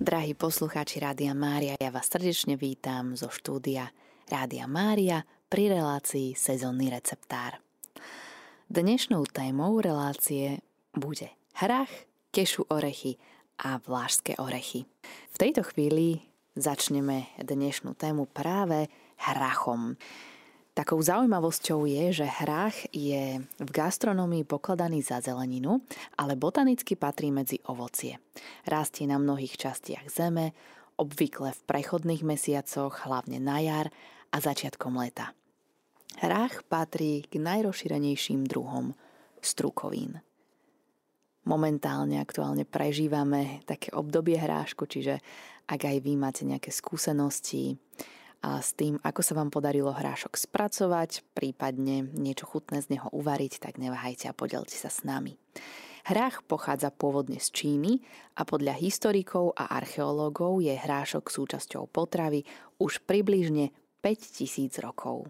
Drahí poslucháči Rádia Mária, ja vás srdečne vítam zo štúdia Rádia Mária pri relácii Sezónny receptár. Dnešnou témou relácie bude hrach, kešu orechy a vlážské orechy. V tejto chvíli začneme dnešnú tému práve hrachom. Takou zaujímavosťou je, že hrách je v gastronomii pokladaný za zeleninu, ale botanicky patrí medzi ovocie. Rastie na mnohých častiach zeme, obvykle v prechodných mesiacoch, hlavne na jar a začiatkom leta. Hrách patrí k najrozšírenejším druhom strukovín. Momentálne aktuálne prežívame také obdobie hrášku, čiže ak aj vy máte nejaké skúsenosti, a s tým, ako sa vám podarilo hrášok spracovať, prípadne niečo chutné z neho uvariť, tak neváhajte a podelte sa s nami. Hrách pochádza pôvodne z Číny a podľa historikov a archeológov je hrášok súčasťou potravy už približne 5000 rokov.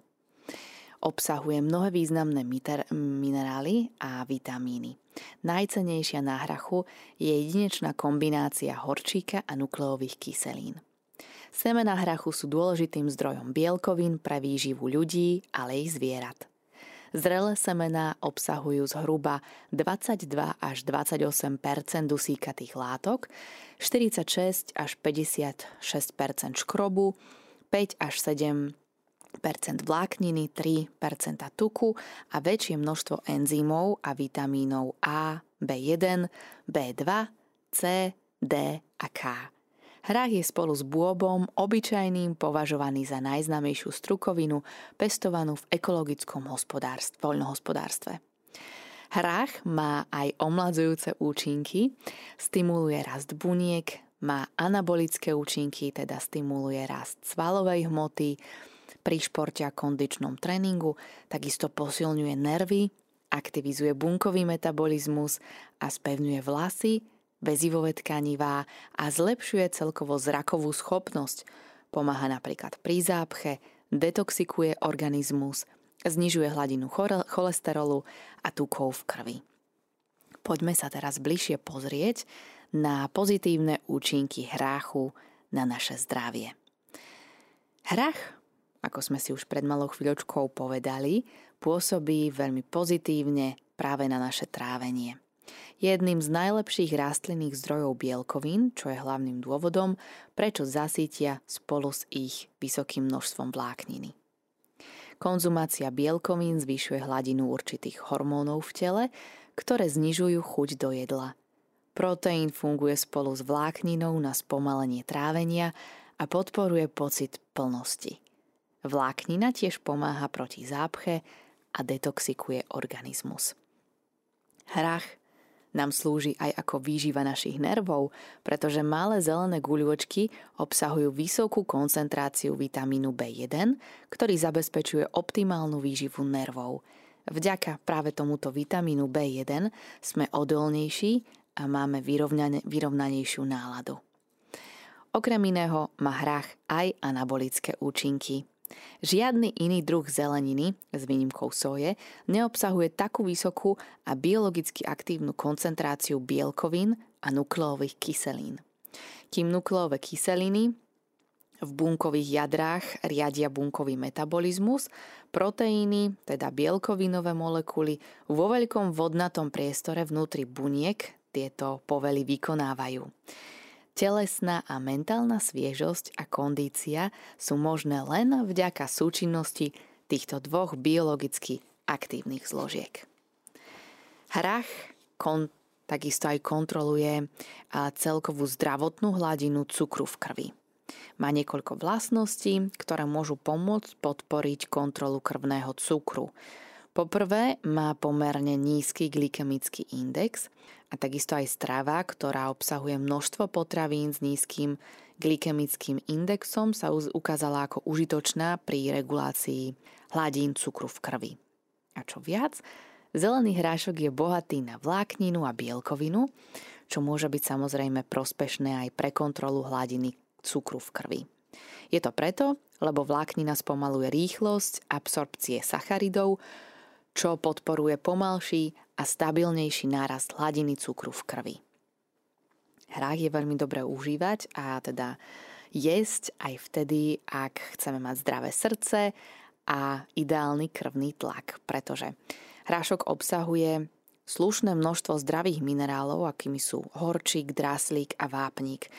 Obsahuje mnohé významné minerály a vitamíny. Najcenejšia na hrachu je jedinečná kombinácia horčíka a nukleových kyselín. Semená hrachu sú dôležitým zdrojom bielkovín pre výživu ľudí, ale i zvierat. Zrelé semená obsahujú zhruba 22 až 28% dusíkatých látok, 46 až 56% škrobu, 5 až 7% vlákniny, 3% tuku a väčšie množstvo enzymov a vitamínov A, B1, B2, C, D a K. Hrách je spolu s bôbom obyčajným považovaný za najznamejšiu strukovinu pestovanú v ekologickom hospodárstve, voľnohospodárstve. Hrách má aj omladzujúce účinky, stimuluje rast buniek, má anabolické účinky, teda stimuluje rast svalovej hmoty, pri športe a kondičnom tréningu, takisto posilňuje nervy, aktivizuje bunkový metabolizmus a spevňuje vlasy, väzivové tkanivá a zlepšuje celkovo zrakovú schopnosť. Pomáha napríklad pri zápche, detoxikuje organizmus, znižuje hladinu cholesterolu a tukov v krvi. Poďme sa teraz bližšie pozrieť na pozitívne účinky hráchu na naše zdravie. Hrách, ako sme si už pred malou chvíľočkou povedali, pôsobí veľmi pozitívne práve na naše trávenie jedným z najlepších rastlinných zdrojov bielkovín, čo je hlavným dôvodom, prečo zasítia spolu s ich vysokým množstvom vlákniny. Konzumácia bielkovín zvyšuje hladinu určitých hormónov v tele, ktoré znižujú chuť do jedla. Proteín funguje spolu s vlákninou na spomalenie trávenia a podporuje pocit plnosti. Vláknina tiež pomáha proti zápche a detoxikuje organizmus. Hrach nám slúži aj ako výživa našich nervov, pretože malé zelené guľočky obsahujú vysokú koncentráciu vitamínu B1, ktorý zabezpečuje optimálnu výživu nervov. Vďaka práve tomuto vitamínu B1 sme odolnejší a máme vyrovnanejšiu náladu. Okrem iného má hrách aj anabolické účinky. Žiadny iný druh zeleniny, s výnimkou soje, neobsahuje takú vysokú a biologicky aktívnu koncentráciu bielkovín a nukleových kyselín. Kým nukleové kyseliny v bunkových jadrách riadia bunkový metabolizmus, proteíny, teda bielkovinové molekuly, vo veľkom vodnatom priestore vnútri buniek tieto povely vykonávajú. Telesná a mentálna sviežosť a kondícia sú možné len vďaka súčinnosti týchto dvoch biologicky aktívnych zložiek. Hrach kon, takisto aj kontroluje celkovú zdravotnú hladinu cukru v krvi. Má niekoľko vlastností, ktoré môžu pomôcť podporiť kontrolu krvného cukru. Poprvé má pomerne nízky glykemický index a takisto aj strava, ktorá obsahuje množstvo potravín s nízkym glykemickým indexom sa ukázala ako užitočná pri regulácii hladín cukru v krvi. A čo viac, zelený hrášok je bohatý na vlákninu a bielkovinu, čo môže byť samozrejme prospešné aj pre kontrolu hladiny cukru v krvi. Je to preto, lebo vláknina spomaluje rýchlosť absorpcie sacharidov, čo podporuje pomalší a stabilnejší nárast hladiny cukru v krvi. Hrách je veľmi dobré užívať a teda jesť aj vtedy, ak chceme mať zdravé srdce a ideálny krvný tlak, pretože hrášok obsahuje slušné množstvo zdravých minerálov, akými sú horčík, draslík a vápnik.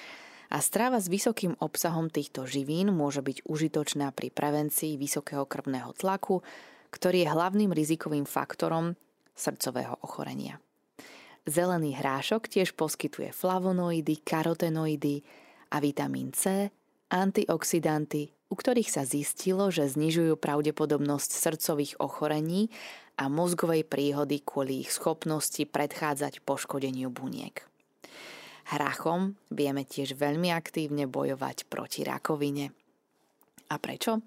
A strava s vysokým obsahom týchto živín môže byť užitočná pri prevencii vysokého krvného tlaku, ktorý je hlavným rizikovým faktorom srdcového ochorenia. Zelený hrášok tiež poskytuje flavonoidy, karotenoidy a vitamín C, antioxidanty, u ktorých sa zistilo, že znižujú pravdepodobnosť srdcových ochorení a mozgovej príhody kvôli ich schopnosti predchádzať poškodeniu buniek. Hrachom vieme tiež veľmi aktívne bojovať proti rakovine. A prečo?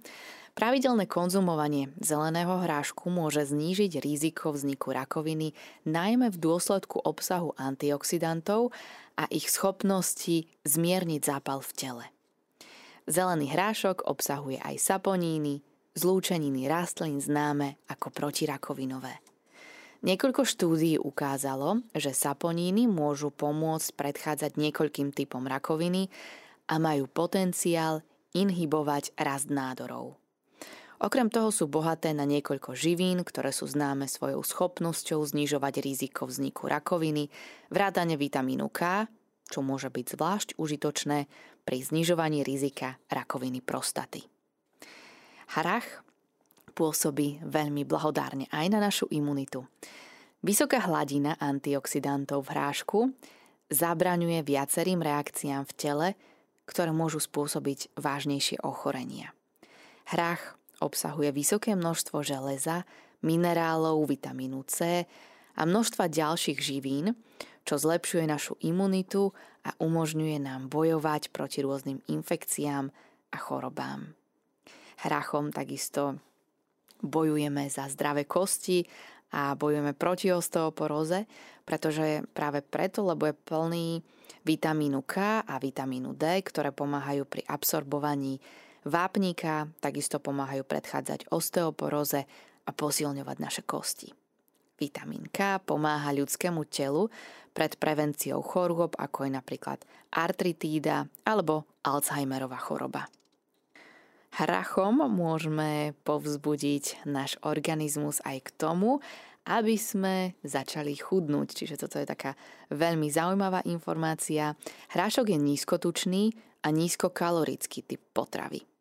Pravidelné konzumovanie zeleného hrášku môže znížiť riziko vzniku rakoviny najmä v dôsledku obsahu antioxidantov a ich schopnosti zmierniť zápal v tele. Zelený hrášok obsahuje aj saponíny, zlúčeniny rastlín známe ako protirakovinové. Niekoľko štúdií ukázalo, že saponíny môžu pomôcť predchádzať niekoľkým typom rakoviny a majú potenciál inhibovať rast nádorov. Okrem toho sú bohaté na niekoľko živín, ktoré sú známe svojou schopnosťou znižovať riziko vzniku rakoviny, vrátane vitamínu K, čo môže byť zvlášť užitočné pri znižovaní rizika rakoviny prostaty. Harach pôsobí veľmi blahodárne aj na našu imunitu. Vysoká hladina antioxidantov v hrášku zabraňuje viacerým reakciám v tele, ktoré môžu spôsobiť vážnejšie ochorenia. Hrách obsahuje vysoké množstvo železa, minerálov, vitamínu C a množstva ďalších živín, čo zlepšuje našu imunitu a umožňuje nám bojovať proti rôznym infekciám a chorobám. Hrachom takisto bojujeme za zdravé kosti a bojujeme proti osteoporóze, pretože práve preto, lebo je plný vitamínu K a vitamínu D, ktoré pomáhajú pri absorbovaní vápnika, takisto pomáhajú predchádzať osteoporóze a posilňovať naše kosti. Vitamín K pomáha ľudskému telu pred prevenciou chorôb, ako je napríklad artritída alebo Alzheimerová choroba. Hrachom môžeme povzbudiť náš organizmus aj k tomu, aby sme začali chudnúť. Čiže toto je taká veľmi zaujímavá informácia. Hrášok je nízkotučný a nízkokalorický typ potravy.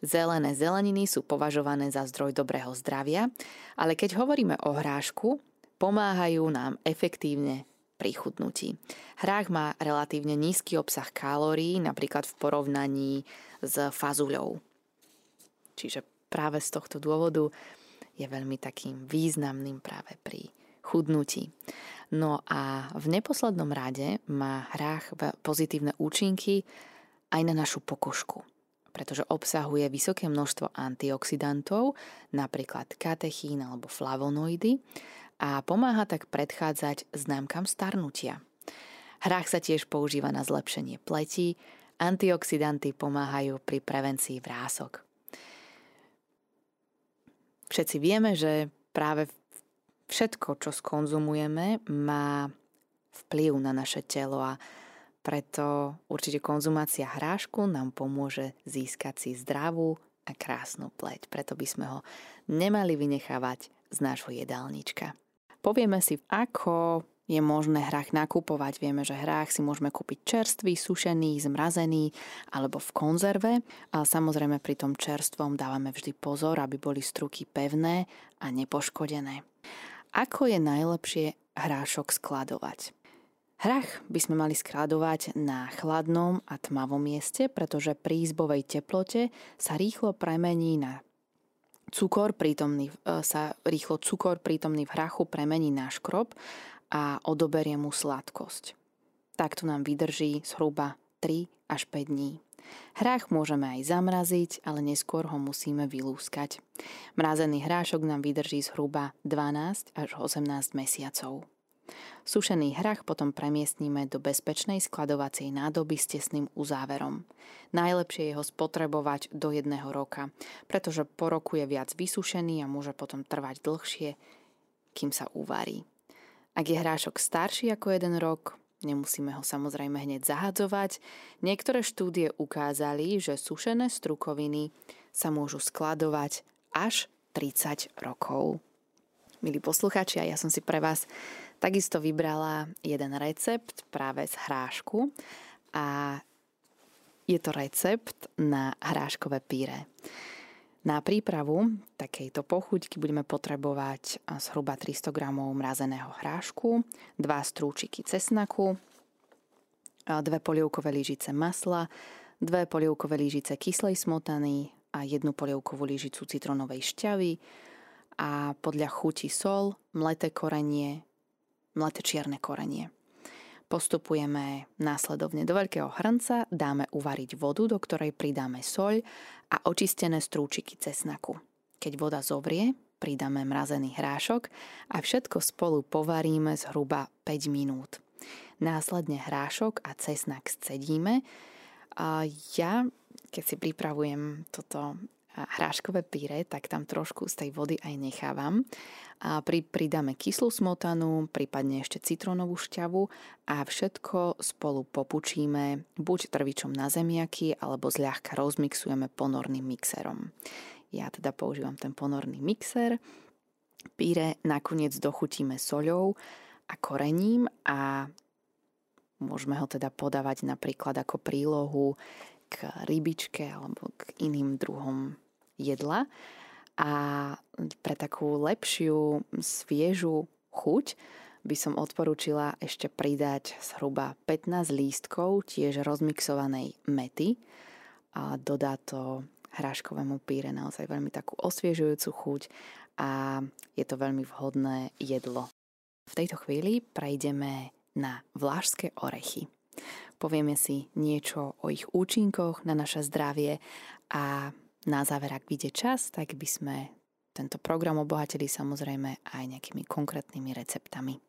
Zelené zeleniny sú považované za zdroj dobrého zdravia, ale keď hovoríme o hrášku, pomáhajú nám efektívne pri chudnutí. Hrách má relatívne nízky obsah kalórií, napríklad v porovnaní s fazuľou. Čiže práve z tohto dôvodu je veľmi takým významným práve pri chudnutí. No a v neposlednom rade má hrách pozitívne účinky aj na našu pokožku, pretože obsahuje vysoké množstvo antioxidantov, napríklad katechín alebo flavonoidy a pomáha tak predchádzať známkam starnutia. Hrách sa tiež používa na zlepšenie pleti, antioxidanty pomáhajú pri prevencii vrások. Všetci vieme, že práve všetko, čo skonzumujeme, má vplyv na naše telo a preto určite konzumácia hrášku nám pomôže získať si zdravú a krásnu pleť. Preto by sme ho nemali vynechávať z nášho jedálnička. Povieme si, ako je možné hrách nakupovať. Vieme, že hrách si môžeme kúpiť čerstvý, sušený, zmrazený alebo v konzerve. A samozrejme pri tom čerstvom dávame vždy pozor, aby boli struky pevné a nepoškodené. Ako je najlepšie hrášok skladovať? Hrách by sme mali skladovať na chladnom a tmavom mieste, pretože pri izbovej teplote sa rýchlo premení na cukor prítomný, e, sa rýchlo cukor prítomný v hrachu premení na škrob a odoberie mu sladkosť. Takto nám vydrží zhruba 3 až 5 dní. Hrách môžeme aj zamraziť, ale neskôr ho musíme vylúskať. Mrazený hrášok nám vydrží zhruba 12 až 18 mesiacov. Sušený hrách potom premiestníme do bezpečnej skladovacej nádoby s tesným uzáverom. Najlepšie je ho spotrebovať do jedného roka, pretože po roku je viac vysušený a môže potom trvať dlhšie, kým sa uvarí. Ak je hrášok starší ako jeden rok, nemusíme ho samozrejme hneď zahadzovať. Niektoré štúdie ukázali, že sušené strukoviny sa môžu skladovať až 30 rokov. Milí poslucháči, ja som si pre vás takisto vybrala jeden recept práve z hrášku a je to recept na hráškové píre. Na prípravu takejto pochuťky budeme potrebovať zhruba 300 g mrazeného hrášku, 2 strúčiky cesnaku, 2 polievkové lyžice masla, 2 polievkové lyžice kyslej smotany a 1 polievkovú lyžicu citronovej šťavy a podľa chuti sol, mleté korenie, mleté čierne korenie. Postupujeme následovne do veľkého hrnca, dáme uvariť vodu, do ktorej pridáme soľ a očistené strúčiky cesnaku. Keď voda zovrie, pridáme mrazený hrášok a všetko spolu povaríme zhruba 5 minút. Následne hrášok a cesnak scedíme. A ja, keď si pripravujem toto hráškové píre, tak tam trošku z tej vody aj nechávam. A pri, pridáme kyslú smotanu, prípadne ešte citrónovú šťavu a všetko spolu popučíme buď trvičom na zemiaky, alebo zľahka rozmixujeme ponorným mixerom. Ja teda používam ten ponorný mixer. Píre nakoniec dochutíme soľou a korením a môžeme ho teda podávať napríklad ako prílohu k rybičke alebo k iným druhom jedla. A pre takú lepšiu, sviežu chuť by som odporúčila ešte pridať zhruba 15 lístkov tiež rozmixovanej mety a dodá to hráškovému píre naozaj veľmi takú osviežujúcu chuť a je to veľmi vhodné jedlo. V tejto chvíli prejdeme na vlážské orechy. Povieme si niečo o ich účinkoch na naše zdravie a na záver, ak vyjde čas, tak by sme tento program obohatili samozrejme aj nejakými konkrétnymi receptami.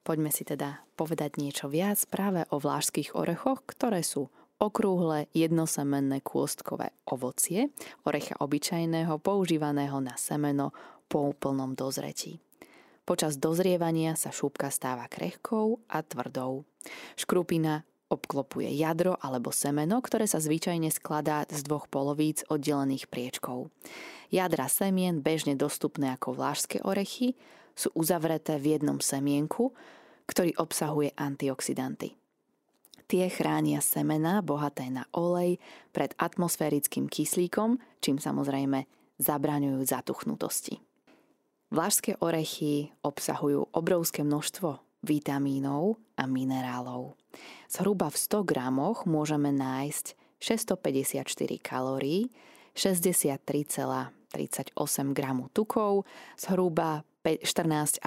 Poďme si teda povedať niečo viac práve o vlážských orechoch, ktoré sú okrúhle jednosemenné kôstkové ovocie, orecha obyčajného používaného na semeno po úplnom dozretí. Počas dozrievania sa šúbka stáva krehkou a tvrdou. Škrupina obklopuje jadro alebo semeno, ktoré sa zvyčajne skladá z dvoch polovíc oddelených priečkov. Jadra semien, bežne dostupné ako vlážské orechy, sú uzavreté v jednom semienku, ktorý obsahuje antioxidanty. Tie chránia semena bohaté na olej pred atmosférickým kyslíkom, čím samozrejme zabraňujú zatuchnutosti. Vlážské orechy obsahujú obrovské množstvo vitamínov a minerálov. Zhruba v 100 gramoch môžeme nájsť 654 kalórií, 63,38 gramu tukov, zhruba 14,5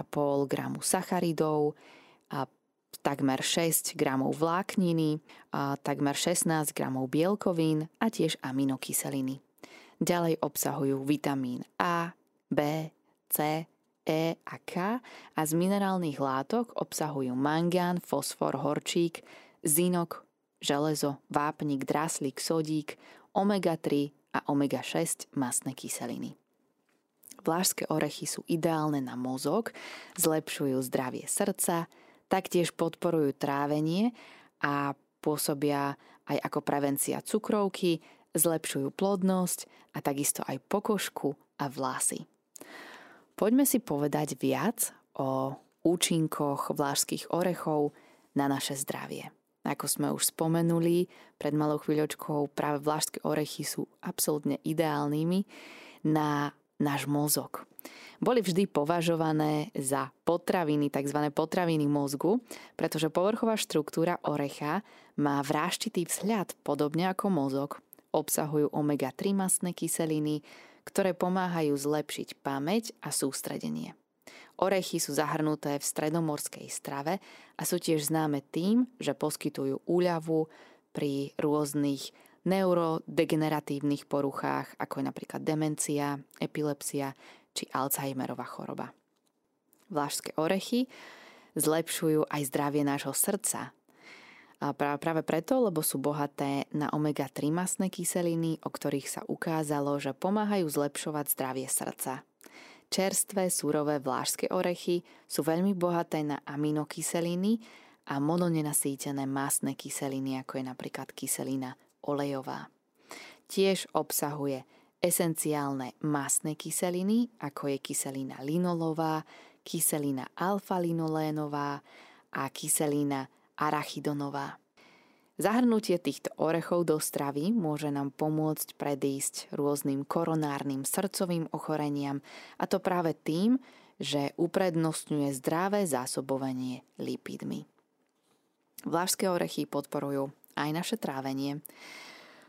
gramu sacharidov a takmer 6 gramov vlákniny, a takmer 16 gramov bielkovín a tiež aminokyseliny. Ďalej obsahujú vitamín A, B, C, E a K a z minerálnych látok obsahujú mangán, fosfor, horčík, zinok, železo, vápnik, draslík, sodík, omega-3 a omega-6 masné kyseliny. Vlážské orechy sú ideálne na mozog, zlepšujú zdravie srdca, taktiež podporujú trávenie a pôsobia aj ako prevencia cukrovky, zlepšujú plodnosť a takisto aj pokožku a vlasy. Poďme si povedať viac o účinkoch vlážských orechov na naše zdravie. Ako sme už spomenuli pred malou chvíľočkou, práve vlážské orechy sú absolútne ideálnymi na náš mozog. Boli vždy považované za potraviny, tzv. potraviny mozgu, pretože povrchová štruktúra orecha má vráštitý vzhľad, podobne ako mozog. Obsahujú omega-3 masné kyseliny, ktoré pomáhajú zlepšiť pamäť a sústredenie. Orechy sú zahrnuté v stredomorskej strave a sú tiež známe tým, že poskytujú úľavu pri rôznych neurodegeneratívnych poruchách, ako je napríklad demencia, epilepsia či Alzheimerová choroba. Vlážské orechy zlepšujú aj zdravie nášho srdca, práve preto, lebo sú bohaté na omega-3 masné kyseliny, o ktorých sa ukázalo, že pomáhajú zlepšovať zdravie srdca. Čerstvé, surové vlážské orechy sú veľmi bohaté na aminokyseliny a mononenasýtené masné kyseliny, ako je napríklad kyselina olejová. Tiež obsahuje esenciálne masné kyseliny, ako je kyselina linolová, kyselina alfa-linolénová a kyselina arachidonová. Zahrnutie týchto orechov do stravy môže nám pomôcť predísť rôznym koronárnym srdcovým ochoreniam a to práve tým, že uprednostňuje zdravé zásobovanie lipidmi. Vlážské orechy podporujú aj naše trávenie.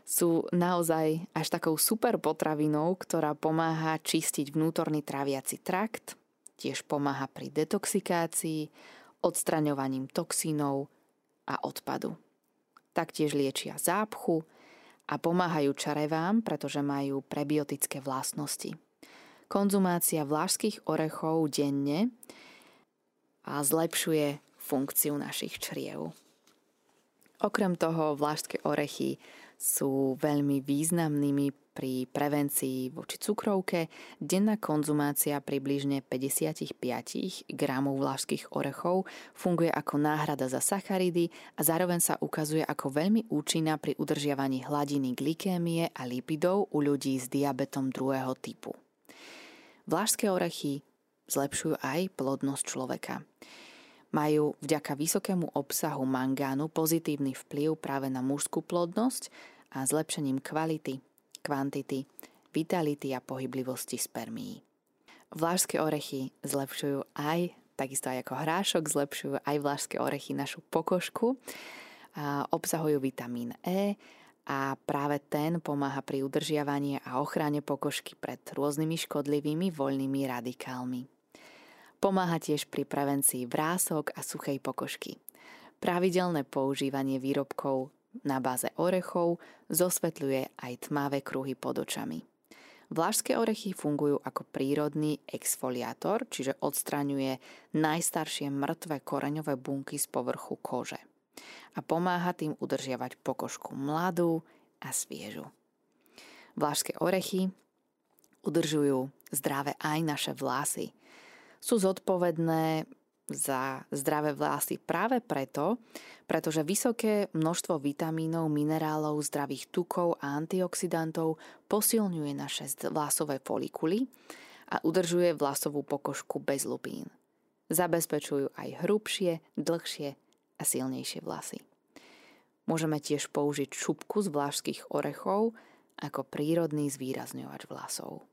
Sú naozaj až takou super potravinou, ktorá pomáha čistiť vnútorný tráviaci trakt, tiež pomáha pri detoxikácii, odstraňovaním toxínov a odpadu. Taktiež liečia zápchu a pomáhajú čarevám, pretože majú prebiotické vlastnosti. Konzumácia vlážských orechov denne a zlepšuje funkciu našich čriev. Okrem toho vlážské orechy sú veľmi významnými pri prevencii voči cukrovke denná konzumácia približne 55 gramov vlážských orechov funguje ako náhrada za sacharidy a zároveň sa ukazuje ako veľmi účinná pri udržiavaní hladiny glykémie a lipidov u ľudí s diabetom druhého typu. Vlážské orechy zlepšujú aj plodnosť človeka. Majú vďaka vysokému obsahu mangánu pozitívny vplyv práve na mužskú plodnosť a zlepšením kvality kvantity, vitality a pohyblivosti spermií. Vlážské orechy zlepšujú aj, takisto aj ako hrášok, zlepšujú aj vlážské orechy našu pokožku, a obsahujú vitamín E a práve ten pomáha pri udržiavaní a ochrane pokožky pred rôznymi škodlivými voľnými radikálmi. Pomáha tiež pri prevencii vrások a suchej pokožky. Pravidelné používanie výrobkov na báze orechov zosvetľuje aj tmavé kruhy pod očami. Vlážské orechy fungujú ako prírodný exfoliátor, čiže odstraňuje najstaršie mŕtve koreňové bunky z povrchu kože a pomáha tým udržiavať pokožku mladú a sviežu. Vlážské orechy udržujú zdravé aj naše vlasy. Sú zodpovedné za zdravé vlasy práve preto, pretože vysoké množstvo vitamínov, minerálov, zdravých tukov a antioxidantov posilňuje naše vlasové folikuly a udržuje vlasovú pokožku bez lupín. Zabezpečujú aj hrubšie, dlhšie a silnejšie vlasy. Môžeme tiež použiť šupku z vlážských orechov ako prírodný zvýrazňovač vlasov.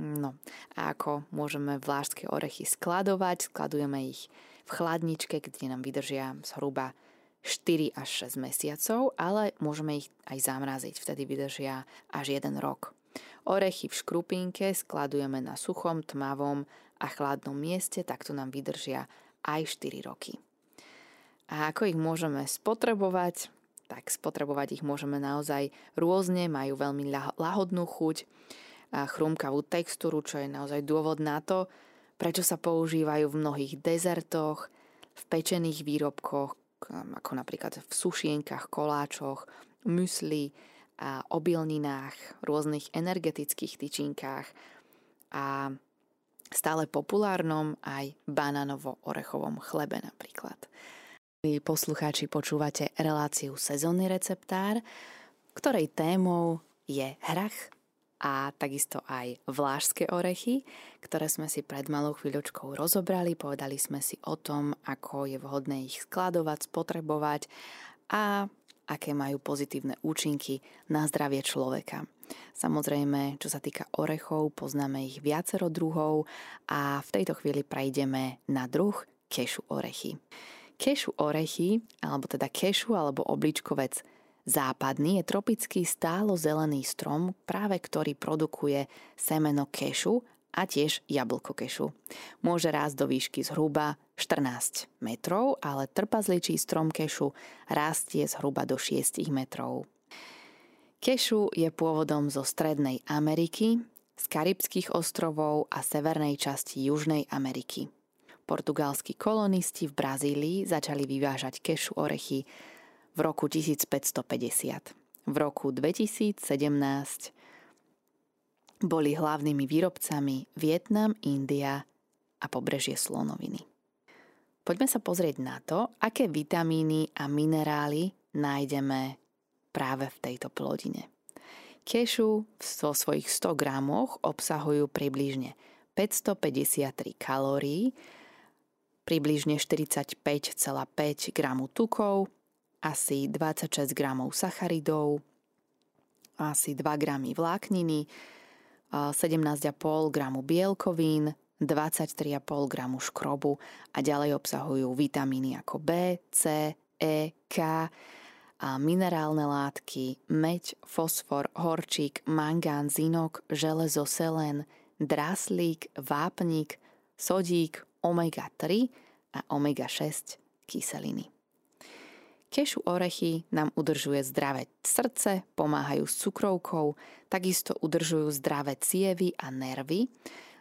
No a ako môžeme vlážské orechy skladovať? Skladujeme ich v chladničke, kde nám vydržia zhruba 4 až 6 mesiacov, ale môžeme ich aj zamraziť, vtedy vydržia až 1 rok. Orechy v škrupinke skladujeme na suchom, tmavom a chladnom mieste, takto nám vydržia aj 4 roky. A ako ich môžeme spotrebovať? Tak spotrebovať ich môžeme naozaj rôzne, majú veľmi lahodnú chuť chrumkavú textúru, čo je naozaj dôvod na to, prečo sa používajú v mnohých dezertoch, v pečených výrobkoch, ako napríklad v sušienkach, koláčoch, mysli a obilninách, rôznych energetických tyčinkách a stále populárnom aj banánovo-orechovom chlebe napríklad. Vy poslucháči počúvate reláciu Sezónny receptár, ktorej témou je hrach a takisto aj vlážské orechy, ktoré sme si pred malou chvíľočkou rozobrali. Povedali sme si o tom, ako je vhodné ich skladovať, spotrebovať a aké majú pozitívne účinky na zdravie človeka. Samozrejme, čo sa týka orechov, poznáme ich viacero druhov a v tejto chvíli prejdeme na druh kešu orechy. Kešu orechy, alebo teda kešu alebo obličkovec Západný je tropický stálo zelený strom, práve ktorý produkuje semeno kešu a tiež jablko kešu. Môže rásť do výšky zhruba 14 metrov, ale trpazličí strom kešu rastie zhruba do 6 metrov. Kešu je pôvodom zo Strednej Ameriky, z Karibských ostrovov a severnej časti Južnej Ameriky. Portugalskí kolonisti v Brazílii začali vyvážať kešu orechy v roku 1550. V roku 2017 boli hlavnými výrobcami Vietnam, India a pobrežie Slonoviny. Poďme sa pozrieť na to, aké vitamíny a minerály nájdeme práve v tejto plodine. Kešu vo svojich 100 gramoch obsahujú približne 553 kalórií, približne 45,5 gramu tukov, asi 26 gramov sacharidov, asi 2 gramy vlákniny, 17,5 gramu bielkovín, 23,5 gramu škrobu a ďalej obsahujú vitamíny ako B, C, E, K, a minerálne látky, meď, fosfor, horčík, mangán, zinok, železo, selen, draslík, vápnik, sodík, omega-3 a omega-6 kyseliny. Kešu orechy nám udržuje zdravé srdce, pomáhajú s cukrovkou, takisto udržujú zdravé cievy a nervy,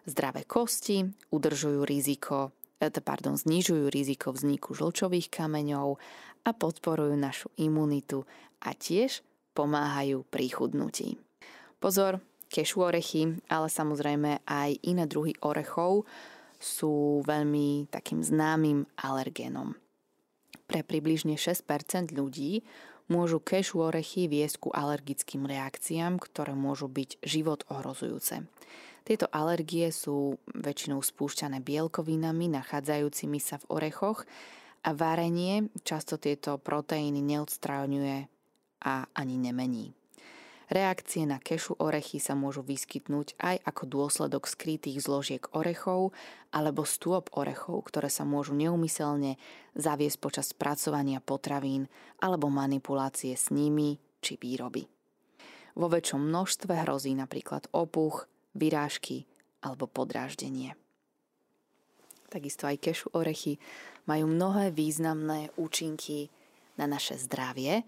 zdravé kosti, udržujú riziko, eh, pardon, znižujú riziko vzniku žlčových kameňov a podporujú našu imunitu a tiež pomáhajú pri chudnutí. Pozor, kešu orechy, ale samozrejme aj iné druhy orechov sú veľmi takým známym alergénom. Pre približne 6% ľudí môžu kešu orechy viesť ku alergickým reakciám, ktoré môžu byť život ohrozujúce. Tieto alergie sú väčšinou spúšťané bielkovinami nachádzajúcimi sa v orechoch a varenie často tieto proteíny neodstráňuje a ani nemení. Reakcie na kešu orechy sa môžu vyskytnúť aj ako dôsledok skrytých zložiek orechov alebo stôp orechov, ktoré sa môžu neumyselne zaviesť počas spracovania potravín alebo manipulácie s nimi či výroby. Vo väčšom množstve hrozí napríklad opuch, vyrážky alebo podráždenie. Takisto aj kešu orechy majú mnohé významné účinky na naše zdravie,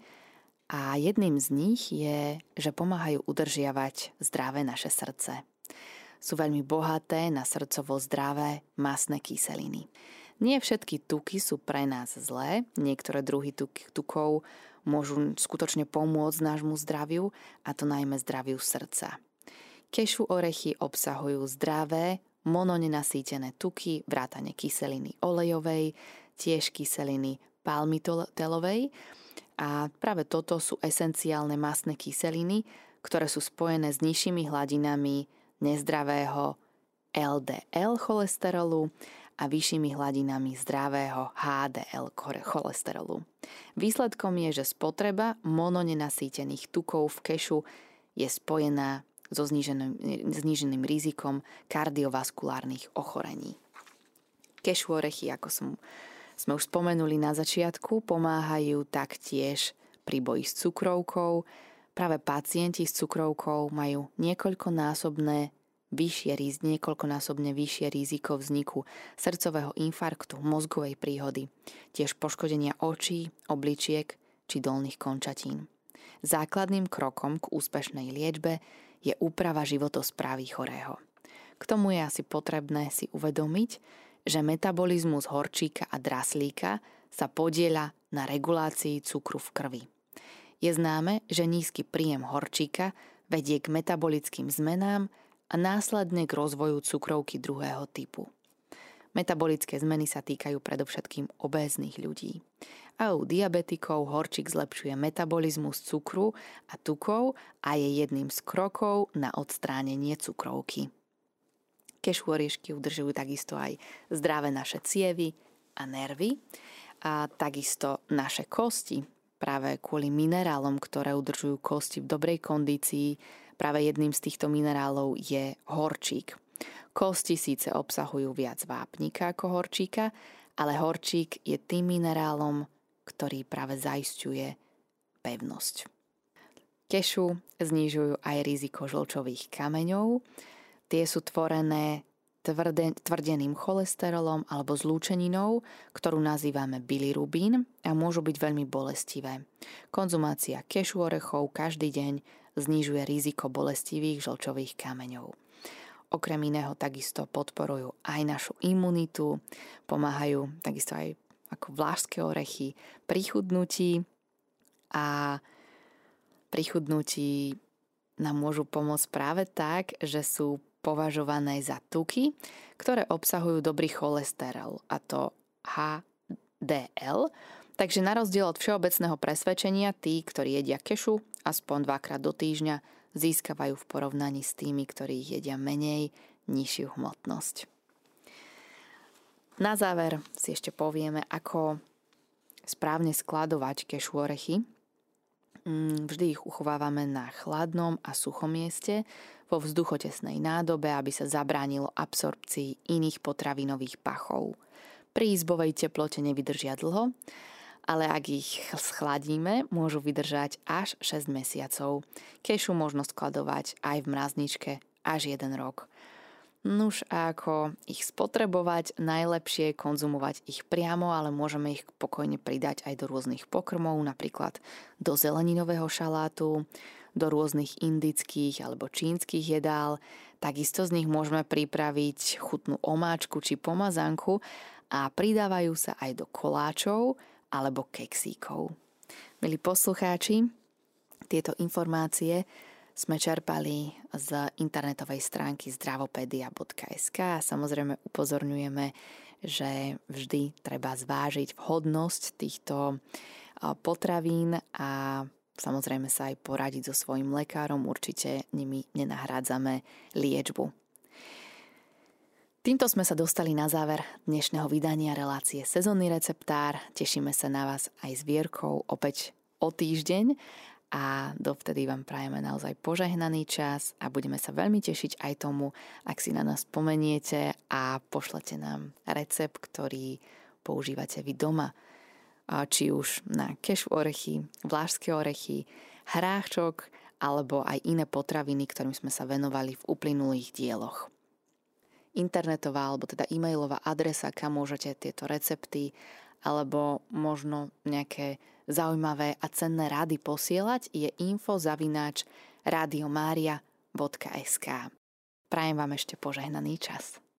a jedným z nich je, že pomáhajú udržiavať zdravé naše srdce. Sú veľmi bohaté na srdcovo zdravé masné kyseliny. Nie všetky tuky sú pre nás zlé, niektoré druhy tuk- tukov môžu skutočne pomôcť nášmu zdraviu, a to najmä zdraviu srdca. Kešu orechy obsahujú zdravé, mononenasýtené tuky, vrátane kyseliny olejovej, tiež kyseliny palmitelovej, a práve toto sú esenciálne masné kyseliny, ktoré sú spojené s nižšími hladinami nezdravého LDL cholesterolu a vyššími hladinami zdravého HDL cholesterolu. Výsledkom je, že spotreba mononenasýtených tukov v kešu je spojená so zníženým, zníženým rizikom kardiovaskulárnych ochorení. Kešu orechy, ako som sme už spomenuli na začiatku, pomáhajú taktiež pri boji s cukrovkou. Práve pacienti s cukrovkou majú niekoľkonásobné vyššie, niekoľkonásobne vyššie riziko vzniku srdcového infarktu, mozgovej príhody, tiež poškodenia očí, obličiek či dolných končatín. Základným krokom k úspešnej liečbe je úprava životosprávy chorého. K tomu je asi potrebné si uvedomiť, že metabolizmus horčíka a draslíka sa podieľa na regulácii cukru v krvi. Je známe, že nízky príjem horčíka vedie k metabolickým zmenám a následne k rozvoju cukrovky druhého typu. Metabolické zmeny sa týkajú predovšetkým obéznych ľudí. A u diabetikov horčík zlepšuje metabolizmus cukru a tukov a je jedným z krokov na odstránenie cukrovky. Kešu oriešky udržujú takisto aj zdravé naše cievy a nervy a takisto naše kosti. Práve kvôli minerálom, ktoré udržujú kosti v dobrej kondícii, práve jedným z týchto minerálov je horčík. Kosti síce obsahujú viac vápnika ako horčíka, ale horčík je tým minerálom, ktorý práve zaisťuje pevnosť. Kešu znižujú aj riziko žlčových kameňov, Tie sú tvorené tvrde, tvrdeným cholesterolom alebo zlúčeninou, ktorú nazývame bilirubín a môžu byť veľmi bolestivé. Konzumácia kešu orechov každý deň znižuje riziko bolestivých žlčových kameňov. Okrem iného takisto podporujú aj našu imunitu, pomáhajú takisto aj ako vlážské orechy pri chudnutí a pri chudnutí nám môžu pomôcť práve tak, že sú považované za tuky, ktoré obsahujú dobrý cholesterol, a to HDL, takže na rozdiel od všeobecného presvedčenia, tí, ktorí jedia kešu aspoň dvakrát do týždňa, získavajú v porovnaní s tými, ktorí jedia menej, nižšiu hmotnosť. Na záver si ešte povieme, ako správne skladovať kešu orechy. Mm, vždy ich uchovávame na chladnom a suchom mieste vo vzduchotesnej nádobe, aby sa zabránilo absorpcii iných potravinových pachov. Pri izbovej teplote nevydržia dlho, ale ak ich schladíme, môžu vydržať až 6 mesiacov. Kešu možno skladovať aj v mrazničke až 1 rok. Nuž a ako ich spotrebovať, najlepšie konzumovať ich priamo, ale môžeme ich pokojne pridať aj do rôznych pokrmov, napríklad do zeleninového šalátu, do rôznych indických alebo čínskych jedál. Takisto z nich môžeme pripraviť chutnú omáčku či pomazanku a pridávajú sa aj do koláčov alebo keksíkov. Milí poslucháči, tieto informácie sme čerpali z internetovej stránky zdravopedia.sk a samozrejme upozorňujeme, že vždy treba zvážiť vhodnosť týchto potravín a samozrejme sa aj poradiť so svojim lekárom, určite nimi nenahrádzame liečbu. Týmto sme sa dostali na záver dnešného vydania relácie Sezónny receptár. Tešíme sa na vás aj s Vierkou opäť o týždeň a dovtedy vám prajeme naozaj požehnaný čas a budeme sa veľmi tešiť aj tomu, ak si na nás spomeniete a pošlete nám recept, ktorý používate vy doma. Či už na kešu orechy, vlážské orechy, hráčok alebo aj iné potraviny, ktorým sme sa venovali v uplynulých dieloch. Internetová alebo teda e-mailová adresa, kam môžete tieto recepty alebo možno nejaké zaujímavé a cenné rady posielať, je info zavináč radiomária.sk. Prajem vám ešte požehnaný čas.